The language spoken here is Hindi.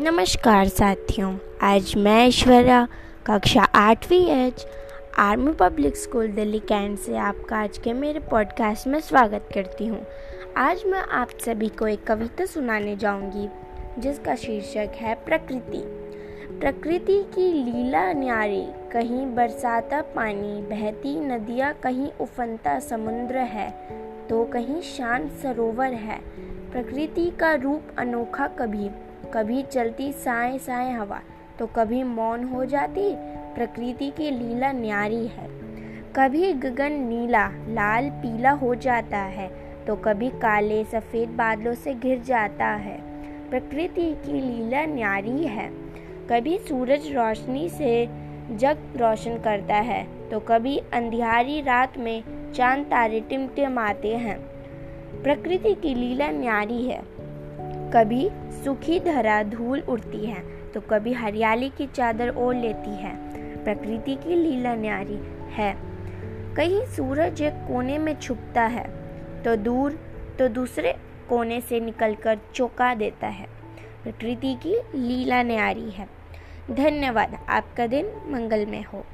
नमस्कार साथियों, आज मैं ऐश्वर्या, कक्षा आठवीं H, Army Public School, Delhi, Cantt से आपका आज के मेरे पॉडकास्ट में स्वागत करती हूँ। आज मैं आप सभी को एक कविता सुनाने जाऊँगी, जिसका शीर्षक है प्रकृति। प्रकृति की लीला न्यारी, कहीं बरसाता पानी, बहती नदियाँ, कहीं उफनता समुद्र है तो कहीं शांत सरोवर है। प्रकृति का रूप अनोखा कभी कभी चलती साए साए हवा तो कभी मौन हो जाती प्रकृति की लीला न्यारी है। कभी गगन नीला, लाल पीला हो जाता है तो कभी काले सफ़ेद बादलों से घिर जाता है। प्रकृति की लीला न्यारी है। कभी सूरज रोशनी से जग रोशन करता है तो कभी अंधियारी रात में चाँद तारे टिमटिमाते हैं। प्रकृति की लीला न्यारी है। कभी सूखी धरा धूल उड़ती है तो कभी हरियाली की चादर ओढ़ लेती है। प्रकृति की लीला न्यारी है। कहीं सूरज एक कोने में छुपता है तो दूर तो दूसरे कोने से निकलकर चौंका देता है। प्रकृति की लीला न्यारी है। धन्यवाद, आपका दिन मंगलमय हो।